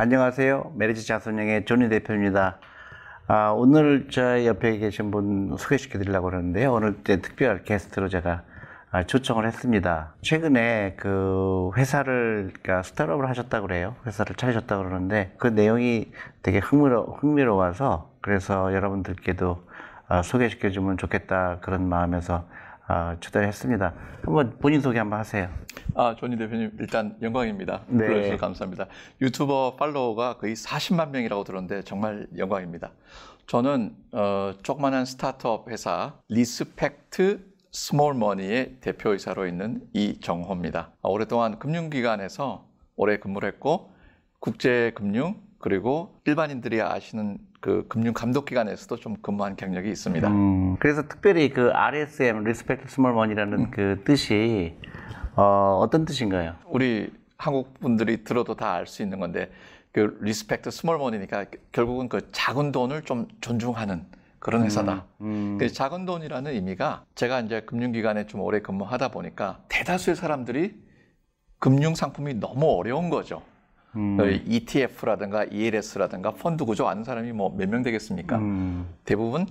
안녕하세요. 메리츠 자손영의 조니 대표입니다. 아, 오늘 저 옆에 계신 분 소개시켜 드리려고 그러는데요. 오늘 특별 게스트로 제가 아, 초청을 했습니다. 최근에 그 회사를, 그러니까 스타트업을 하셨다고 그래요. 회사를 차리셨다고 그러는데 그 내용이 되게 흥미로, 흥미로워서 그래서 여러분들께도 아, 소개시켜 주면 좋겠다 그런 마음에서 아, 초대를 했습니다. 한번 본인 소개 한번 하세요. 아, 조니 대표님 일단 영광입니다. 네. 불러주셔서 감사합니다. 유튜버 팔로워가 거의 40만 명이라고 들었는데 정말 영광입니다. 저는 어, 조그만한 스타트업 회사 Respect Small Money의 대표이사로 있는 이정호입니다. 아, 오랫동안 금융기관에서 오래 근무를 했고 국제금융 그리고 일반인들이 아시는 그 금융 감독 기관에서도 좀 근무한 경력이 있습니다. 음, 그래서 특별히 그 RSM, Respect Small Money라는 그 뜻이 어, 어떤 뜻인가요? 우리 한국 분들이 들어도 다 알 수 있는 건데 그 Respect Small Money니까 결국은 그 작은 돈을 좀 존중하는 그런 회사다. 음, 그 작은 돈이라는 의미가 제가 이제 금융기관에 좀 오래 근무하다 보니까 대다수의 사람들이 금융 상품이 너무 어려운 거죠. 음, 그 ETF라든가 ELS라든가 펀드 구조 아는 사람이 뭐 몇 명 되겠습니까? 음, 대부분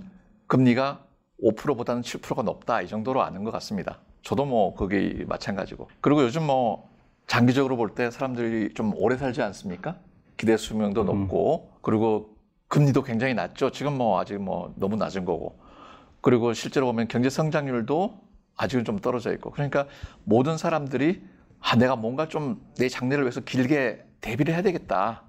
금리가 5%보다는 7%가 높다 이 정도로 아는 것 같습니다. 저도 뭐 그게 마찬가지고. 그리고 요즘 뭐 장기적으로 볼 때 사람들이 좀 오래 살지 않습니까? 기대 수명도 높고 그리고 금리도 굉장히 낮죠. 지금 뭐 아직 뭐 너무 낮은 거고. 그리고 실제로 보면 경제 성장률도 아직은 좀 떨어져 있고. 그러니까 모든 사람들이 아, 내가 뭔가 좀 내 장래를 위해서 길게 대비를 해야 되겠다.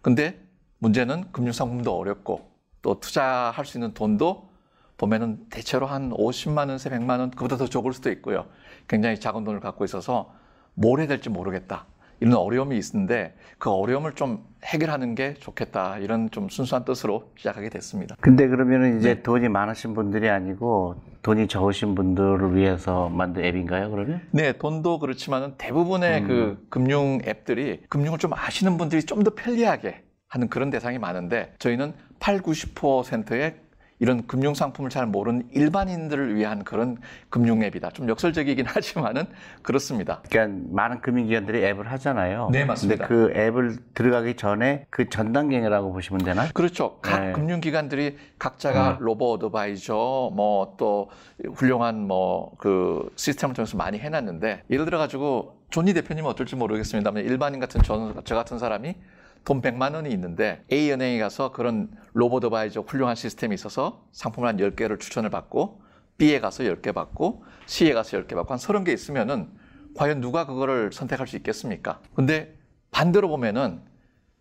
근데 문제는 금융상품도 어렵고 또 투자할 수 있는 돈도 보면은 대체로 한 50만 원에서 100만 원 그보다 더 적을 수도 있고요. 굉장히 작은 돈을 갖고 있어서 뭘 해야 될지 모르겠다. 이런 어려움이 있는데 그 어려움을 좀 해결하는 게 좋겠다. 이런 좀 순수한 뜻으로 시작하게 됐습니다. 근데 그러면은 이제 네. 돈이 많으신 분들이 아니고 돈이 적으신 분들을 위해서 만든 앱인가요, 그러면? 네, 돈도 그렇지만은 대부분의 그 금융 앱들이 금융을 좀 아시는 분들이 좀 더 편리하게 하는 그런 대상이 많은데 저희는 8, 90%의 이런 금융 상품을 잘 모르는 일반인들을 위한 그런 금융 앱이다. 좀 역설적이긴 하지만은 그렇습니다. 그러니까 많은 금융기관들이 앱을 하잖아요. 네, 맞습니다. 근데 그 앱을 들어가기 전에 그 전 단계라고 보시면 되나? 그렇죠. 각 네. 금융기관들이 각자가 로보 어드바이저 뭐 또 훌륭한 뭐 그 시스템을 통해서 많이 해놨는데 예를 들어 가지고 존니 대표님은 어떨지 모르겠습니다만 일반인 같은 저, 저 같은 사람이 돈 100만 원이 있는데 A은행에 가서 그런 로보 어드바이저 훌륭한 시스템이 있어서 상품을 한 10개를 추천을 받고 B에 가서 10개 받고 C에 가서 10개 받고 한 30개 있으면은 과연 누가 그거를 선택할 수 있겠습니까? 근데 반대로 보면은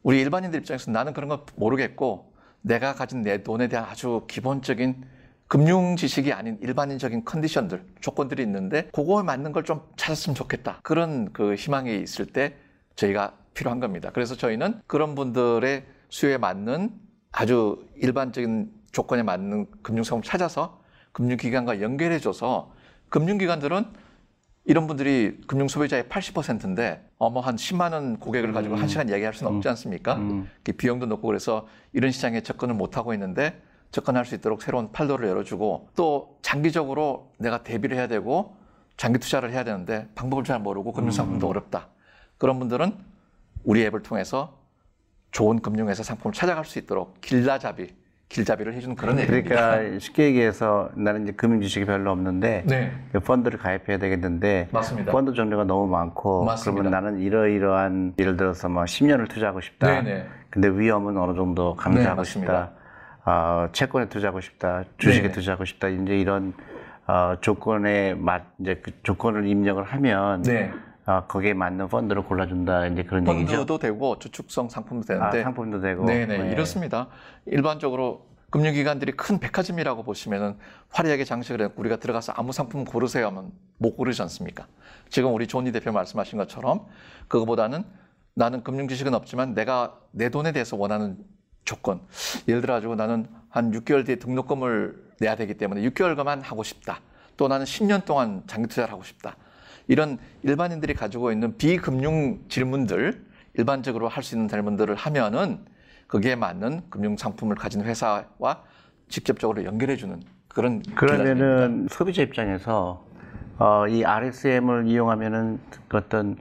우리 일반인들 입장에서 나는 그런 거 모르겠고 내가 가진 내 돈에 대한 아주 기본적인 금융 지식이 아닌 일반인적인 컨디션들, 조건들이 있는데 그거에 맞는 걸 좀 찾았으면 좋겠다. 그런 그 희망이 있을 때 저희가 필요한 겁니다. 그래서 저희는 그런 분들의 수요에 맞는 아주 일반적인 조건에 맞는 금융상품 찾아서 금융기관과 연결해줘서 금융기관들은 이런 분들이 금융 소비자의 80%인데 어머 한 10만 원 고객을 가지고 한 시간 얘기할 수는 없지 않습니까? 음. 비용도 높고 그래서 이런 시장에 접근을 못 하고 있는데 접근할 수 있도록 새로운 팔도를 열어주고 또 장기적으로 내가 대비를 해야 되고 장기 투자를 해야 되는데 방법을 잘 모르고 금융상품도 어렵다. 그런 분들은 우리 앱을 통해서 좋은 금융회사 상품을 찾아갈 수 있도록 길라잡이, 길잡이를 해주는 그런 앱입니다. 그러니까 쉽게 얘기해서 나는 이제 금융 지식이 별로 없는데 네, 그 펀드를 가입해야 되겠는데 맞습니다. 펀드 종류가 너무 많고 맞습니다. 그러면 나는 이러이러한 예를 들어서 뭐 10년을 투자하고 싶다. 네네. 근데 위험은 어느 정도 네, 감수하고 맞습니다. 싶다. 어, 채권에 투자하고 싶다. 주식에 네네. 투자하고 싶다. 이제 이런 어, 조건에 맞 이제 그 조건을 입력을 하면 네. 어, 거기에 맞는 펀드를 골라준다. 이제 그런 얘기죠. 펀드도 되고 주축성 상품도 아, 되는데 상품도 되고. 네네 네. 이렇습니다. 일반적으로 금융기관들이 큰 백화점이라고 보시면은 화려하게 장식을 해서 우리가 들어가서 아무 상품 고르세요 하면 못 고르지 않습니까? 지금 우리 존니 대표 말씀하신 것처럼 그거보다는 나는 금융 지식은 없지만 내가 내 돈에 대해서 원하는 조건 예를 들어 가지고 나는 한 6개월 뒤에 등록금을 내야 되기 때문에 6개월만 하고 싶다. 또 나는 10년 동안 장기 투자를 하고 싶다. 이런 일반인들이 가지고 있는 비금융 질문들 일반적으로 할 수 있는 질문들을 하면은 거기에 맞는 금융 상품을 가진 회사와 직접적으로 연결해 주는 그런 그러면은 소비자 입장에서 어, 이 RSM을 이용하면은 그 어떤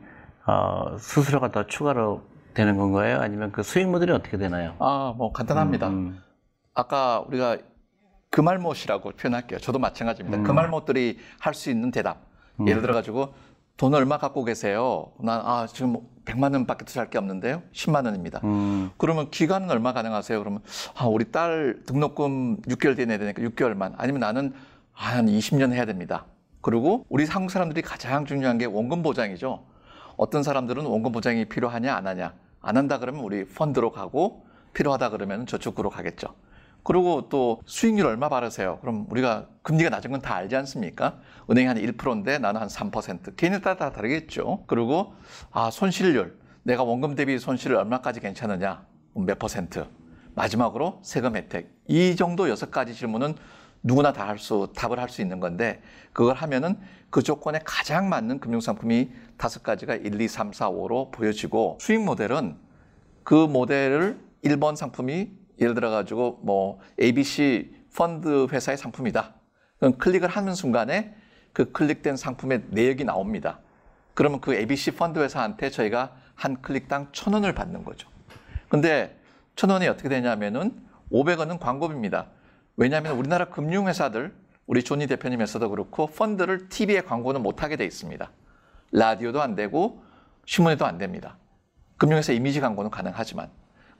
어, 수수료가 더 추가로 되는 건가요? 아니면 그 수익 모델이 어떻게 되나요? 아, 뭐 간단합니다. 음, 아까 우리가 금알못이라고 표현할게요. 저도 마찬가지입니다. 음. 금알못들이 할 수 있는 대답. 예를 들어 가지고 돈 얼마 갖고 계세요? 난 아, 지금 100만 원 밖에 투자할 게 없는데요. 10만 원입니다. 음, 그러면 기간은 얼마 가능하세요? 그러면 아, 우리 딸 등록금 6개월 뒤에 내야 되니까 6개월만. 아니면 나는 아, 한 20년 해야 됩니다. 그리고 우리 한국 사람들이 가장 중요한 게 원금 보장이죠. 어떤 사람들은 원금 보장이 필요하냐 안 하냐. 안 한다 그러면 우리 펀드로 가고 필요하다 그러면 저축으로 가겠죠. 그리고 또 수익률 얼마 바르세요? 그럼 우리가 금리가 낮은 건 다 알지 않습니까? 은행이 한 1%인데 나는 한 3%. 개인에 따라 다 다르겠죠. 그리고 아, 손실률. 내가 원금 대비 손실을 얼마까지 괜찮으냐? 몇 퍼센트? 마지막으로 세금 혜택. 이 정도 여섯 가지 질문은 누구나 다 할 수, 답을 할 수 있는 건데 그걸 하면은 그 조건에 가장 맞는 금융상품이 다섯 가지가 1, 2, 3, 4, 5로 보여지고 수익 모델은 그 모델을 1번 상품이 예를 들어 가지고 뭐 ABC 펀드 회사의 상품이다. 그럼 클릭을 하는 순간에 그 클릭된 상품의 내역이 나옵니다. 그러면 그 ABC 펀드 회사한테 저희가 한 클릭당 천 원을 받는 거죠. 근데 천 원이 어떻게 되냐면은 500원은 광고비입니다. 왜냐하면 우리나라 금융회사들, 우리 조니 대표님 회사도 그렇고 펀드를 TV에 광고는 못하게 돼 있습니다. 라디오도 안 되고 신문에도 안 됩니다. 금융회사 이미지 광고는 가능하지만.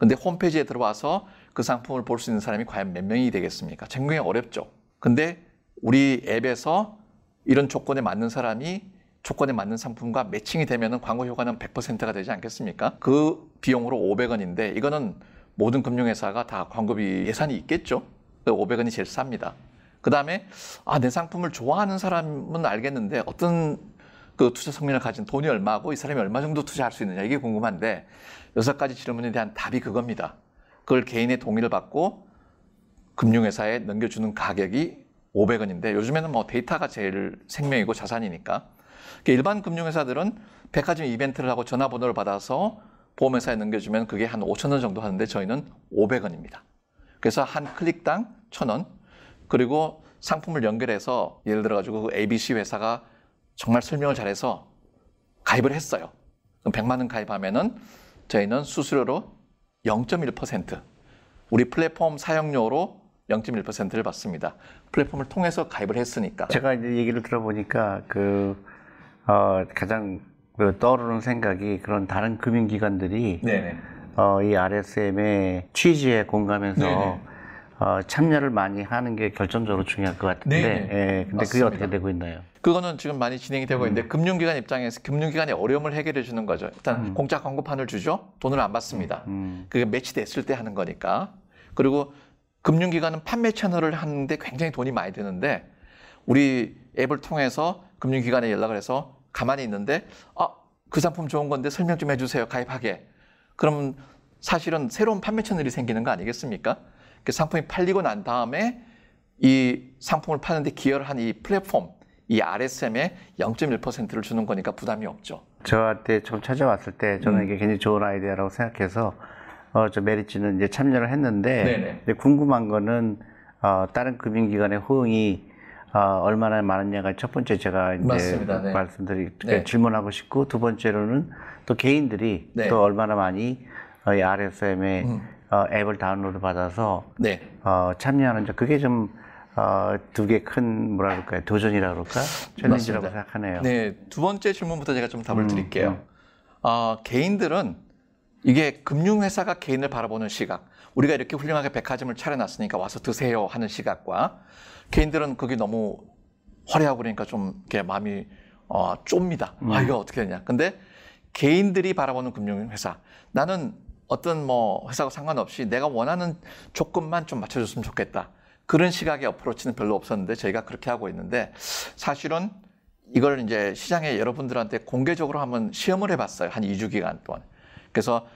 근데 홈페이지에 들어와서 그 상품을 볼 수 있는 사람이 과연 몇 명이 되겠습니까? 굉장히 어렵죠. 근데 우리 앱에서 이런 조건에 맞는 사람이 조건에 맞는 상품과 매칭이 되면 광고 효과는 100%가 되지 않겠습니까? 그 비용으로 500원인데 이거는 모든 금융회사가 다 광고비 예산이 있겠죠. 500원이 제일 쌉니다. 그 다음에 아, 내 상품을 좋아하는 사람은 알겠는데 어떤 그 투자 성민을 가진 돈이 얼마고 이 사람이 얼마 정도 투자할 수 있느냐 이게 궁금한데 여섯 가지 질문에 대한 답이 그겁니다. 그걸 개인의 동의를 받고 금융회사에 넘겨주는 가격이 500원인데 요즘에는 뭐 데이터가 제일 생명이고 자산이니까 그러니까 일반 금융회사들은 백화점 이벤트를 하고 전화번호를 받아서 보험회사에 넘겨주면 그게 한 5천 원 정도 하는데 저희는 500원입니다. 그래서 한 클릭당 1,000원 그리고 상품을 연결해서 예를 들어 가지고 그 ABC 회사가 정말 설명을 잘해서 가입을 했어요. 그럼 100만 원 가입하면은 저희는 수수료로 0.1% 우리 플랫폼 사용료로 0.1%를 받습니다. 플랫폼을 통해서 가입을 했으니까. 제가 이제 얘기를 들어보니까 그 어, 가장 그 떠오르는 생각이 그런 다른 금융기관들이 네네. 어, 이 RSM의 취지에 공감해서 네네. 어, 참여를 많이 하는 게 결정적으로 중요할 것 같은데, 네네. 예, 근데 그게 맞습니다. 어떻게 되고 있나요? 그거는 지금 많이 진행이 되고 있는데 금융기관 입장에서 금융기관의 어려움을 해결해 주는 거죠. 일단 공짜 광고판을 주죠. 돈을 안 받습니다. 음, 그게 매치됐을 때 하는 거니까. 그리고 금융기관은 판매 채널을 하는데 굉장히 돈이 많이 드는데 우리 앱을 통해서 금융기관에 연락을 해서 가만히 있는데 아, 그 상품 좋은 건데 설명 좀 해주세요. 가입하게. 그러면 사실은 새로운 판매 채널이 생기는 거 아니겠습니까? 그 상품이 팔리고 난 다음에 이 상품을 파는데 기여를 한 이 플랫폼, 이 RSM에 0.1%를 주는 거니까 부담이 없죠. 저한테 처음 찾아왔을 때 저는 음. 이게 굉장히 좋은 아이디어라고 생각해서 어, 저 메리츠는 이제 참여를 했는데 궁금한 거는 어, 다른 금융기관의 호응이 어, 얼마나 많았냐가 첫 번째 제가 이제 맞습니다. 네. 말씀드리 네. 질문하고 싶고 두 번째로는 또 개인들이 네. 또 얼마나 많이 어, 이 RSM의 음. 어, 앱을 다운로드 받아서 네. 어, 참여하는지 그게 좀 어, 두개 큰 뭐라 그럴까요 도전이라 그럴까 챌린지라고 맞습니다. 생각하네요. 네, 두 번째 질문부터 제가 좀 답을 음, 드릴게요. 음. 어, 개인들은 이게 금융회사가 개인을 바라보는 시각, 우리가 이렇게 훌륭하게 백화점을 차려놨으니까 와서 드세요 하는 시각과 개인들은 그게 너무 화려하고 그러니까 좀 이렇게 마음이 어, 좁니다. 아, 이거 어떻게 되냐. 근데 개인들이 바라보는 금융회사, 나는 어떤 뭐 회사하고 상관없이 내가 원하는 조건만 좀 맞춰줬으면 좋겠다. 그런 시각의 어프로치는 별로 없었는데 저희가 그렇게 하고 있는데 사실은 이걸 이제 시장에 여러분들한테 공개적으로 한번 시험을 해봤어요. 한 2주 기간 동안. 그래서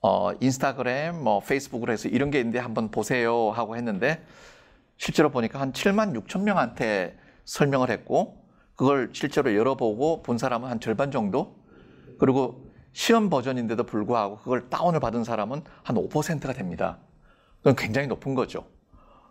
어, 인스타그램, 뭐 페이스북으로 해서 이런 게 있는데 한번 보세요 하고 했는데 실제로 보니까 한 7만 6천 명한테 설명을 했고 그걸 실제로 열어보고 본 사람은 한 절반 정도 그리고 시험 버전인데도 불구하고 그걸 다운을 받은 사람은 한 5%가 됩니다. 그건 굉장히 높은 거죠.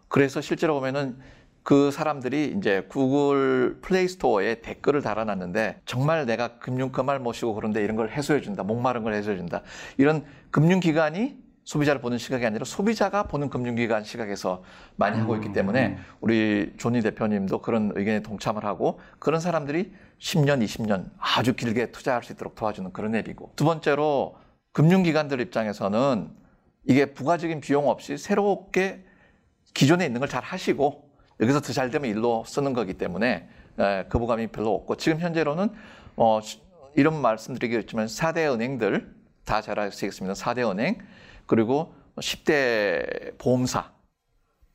그래서 실제로 보면은 그 사람들이 이제 구글 플레이 스토어에 댓글을 달아놨는데 정말 내가 금융 그말 모시고 그런데 이런 걸 해소해 준다. 목마른 걸 해소해 준다. 이런 금융기관이 소비자를 보는 시각이 아니라 소비자가 보는 금융기관 시각에서 많이 하고 있기 때문에 우리 조니 대표님도 그런 의견에 동참을 하고 그런 사람들이 10년, 20년 아주 길게 투자할 수 있도록 도와주는 그런 앱이고. 두 번째로 금융기관들 입장에서는 이게 부가적인 비용 없이 새롭게 기존에 있는 걸 잘 하시고 여기서 더 잘 되면 일로 쓰는 거기 때문에 에, 거부감이 별로 없고 지금 현재로는 어, 시- 이런 말씀드리겠지만 4대 은행들 다 잘 아시겠습니다. 4대 은행 그리고 10대 보험사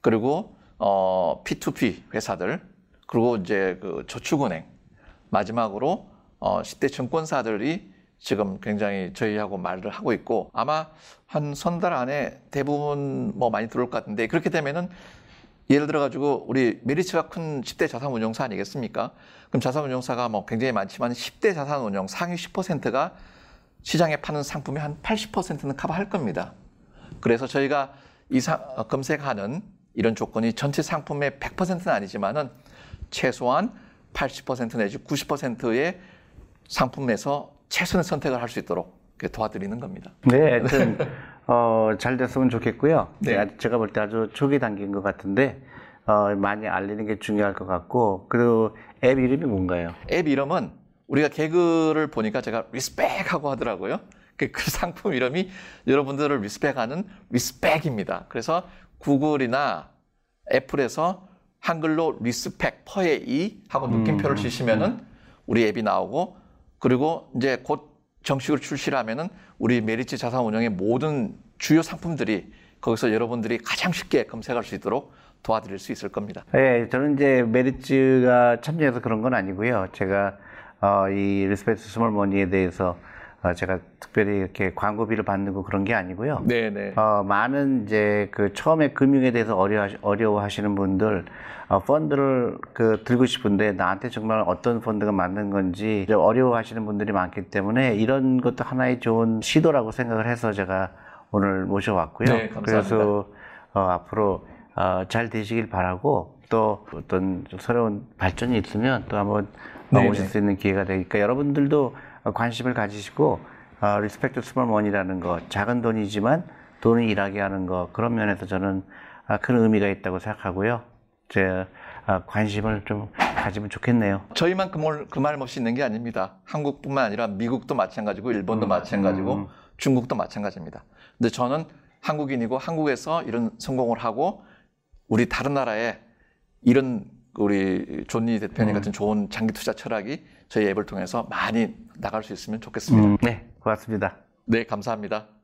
그리고 어, P2P 회사들 그리고 이제 그 저축은행 마지막으로 어, 10대 증권사들이 지금 굉장히 저희하고 말을 하고 있고 아마 한 선달 안에 대부분 뭐 많이 들어올 것 같은데 그렇게 되면은 예를 들어 가지고 우리 메리츠가 큰 10대 자산운용사 아니겠습니까? 그럼 자산운용사가 뭐 굉장히 많지만 10대 자산운용 상위 10%가 시장에 파는 상품의 한 80%는 커버할 겁니다. 그래서 저희가 이 사- 어, 검색하는 이런 조건이 전체 상품의 100%는 아니지만은 최소한 80% 내지 90%의 상품에서 최선의 선택을 할 수 있도록 도와드리는 겁니다. 네, 하여튼 어, 잘 됐으면 좋겠고요. 네. 네, 제가 볼 때 아주 초기 단계인 것 같은데 어, 많이 알리는 게 중요할 것 같고 그리고 앱 이름이 뭔가요? 앱 이름은 우리가 개그를 보니까 제가 respect하고 하더라고요. 그, 그 상품 이름이 여러분들을 respect하는 리스펙입니다. 그래서 구글이나 애플에서 한글로 리스펙 퍼의 이 하고 느낌표를 치시면은 우리 앱이 나오고 그리고 이제 곧 정식으로 출시를 하면은 우리 메리츠 자산운용의 모든 주요 상품들이 거기서 여러분들이 가장 쉽게 검색할 수 있도록 도와드릴 수 있을 겁니다. 예, 저는 이제 메리츠가 참여해서 그런 건 아니고요. 제가 어, 이 Respect Small Money에 대해서 어, 제가 특별히 이렇게 광고비를 받는 거 그런 게 아니고요. 네네. 어, 많은 이제 그 처음에 금융에 대해서 어려워, 어려워하시는 분들, 어, 펀드를 그 들고 싶은데 나한테 정말 어떤 펀드가 맞는 건지 어려워하시는 분들이 많기 때문에 이런 것도 하나의 좋은 시도라고 생각을 해서 제가 오늘 모셔왔고요. 네, 감사합니다. 그래서 어, 앞으로 어, 잘 되시길 바라고 또 어떤 좀 새로운 발전이 있으면 또 한번 어, 네네. 오실 수 있는 기회가 되니까 여러분들도 어, 관심을 가지시고 어, Respect Small Money라는 거 작은 돈이지만 돈을 일하게 하는 거 그런 면에서 저는 아, 큰 의미가 있다고 생각하고요. 제 아, 관심을 좀 가지면 좋겠네요. 저희만 그말 없이 있는 게 아닙니다. 한국뿐만 아니라 미국도 마찬가지고 일본도 음, 마찬가지고 중국도 마찬가지입니다. 근데 저는 한국인이고 한국에서 이런 성공을 하고 우리 다른 나라에 이런 우리 존니 대표님 음. 같은 좋은 장기 투자 철학이 저희 앱을 통해서 많이 나갈 수 있으면 좋겠습니다. 음, 네, 고맙습니다. 네, 감사합니다.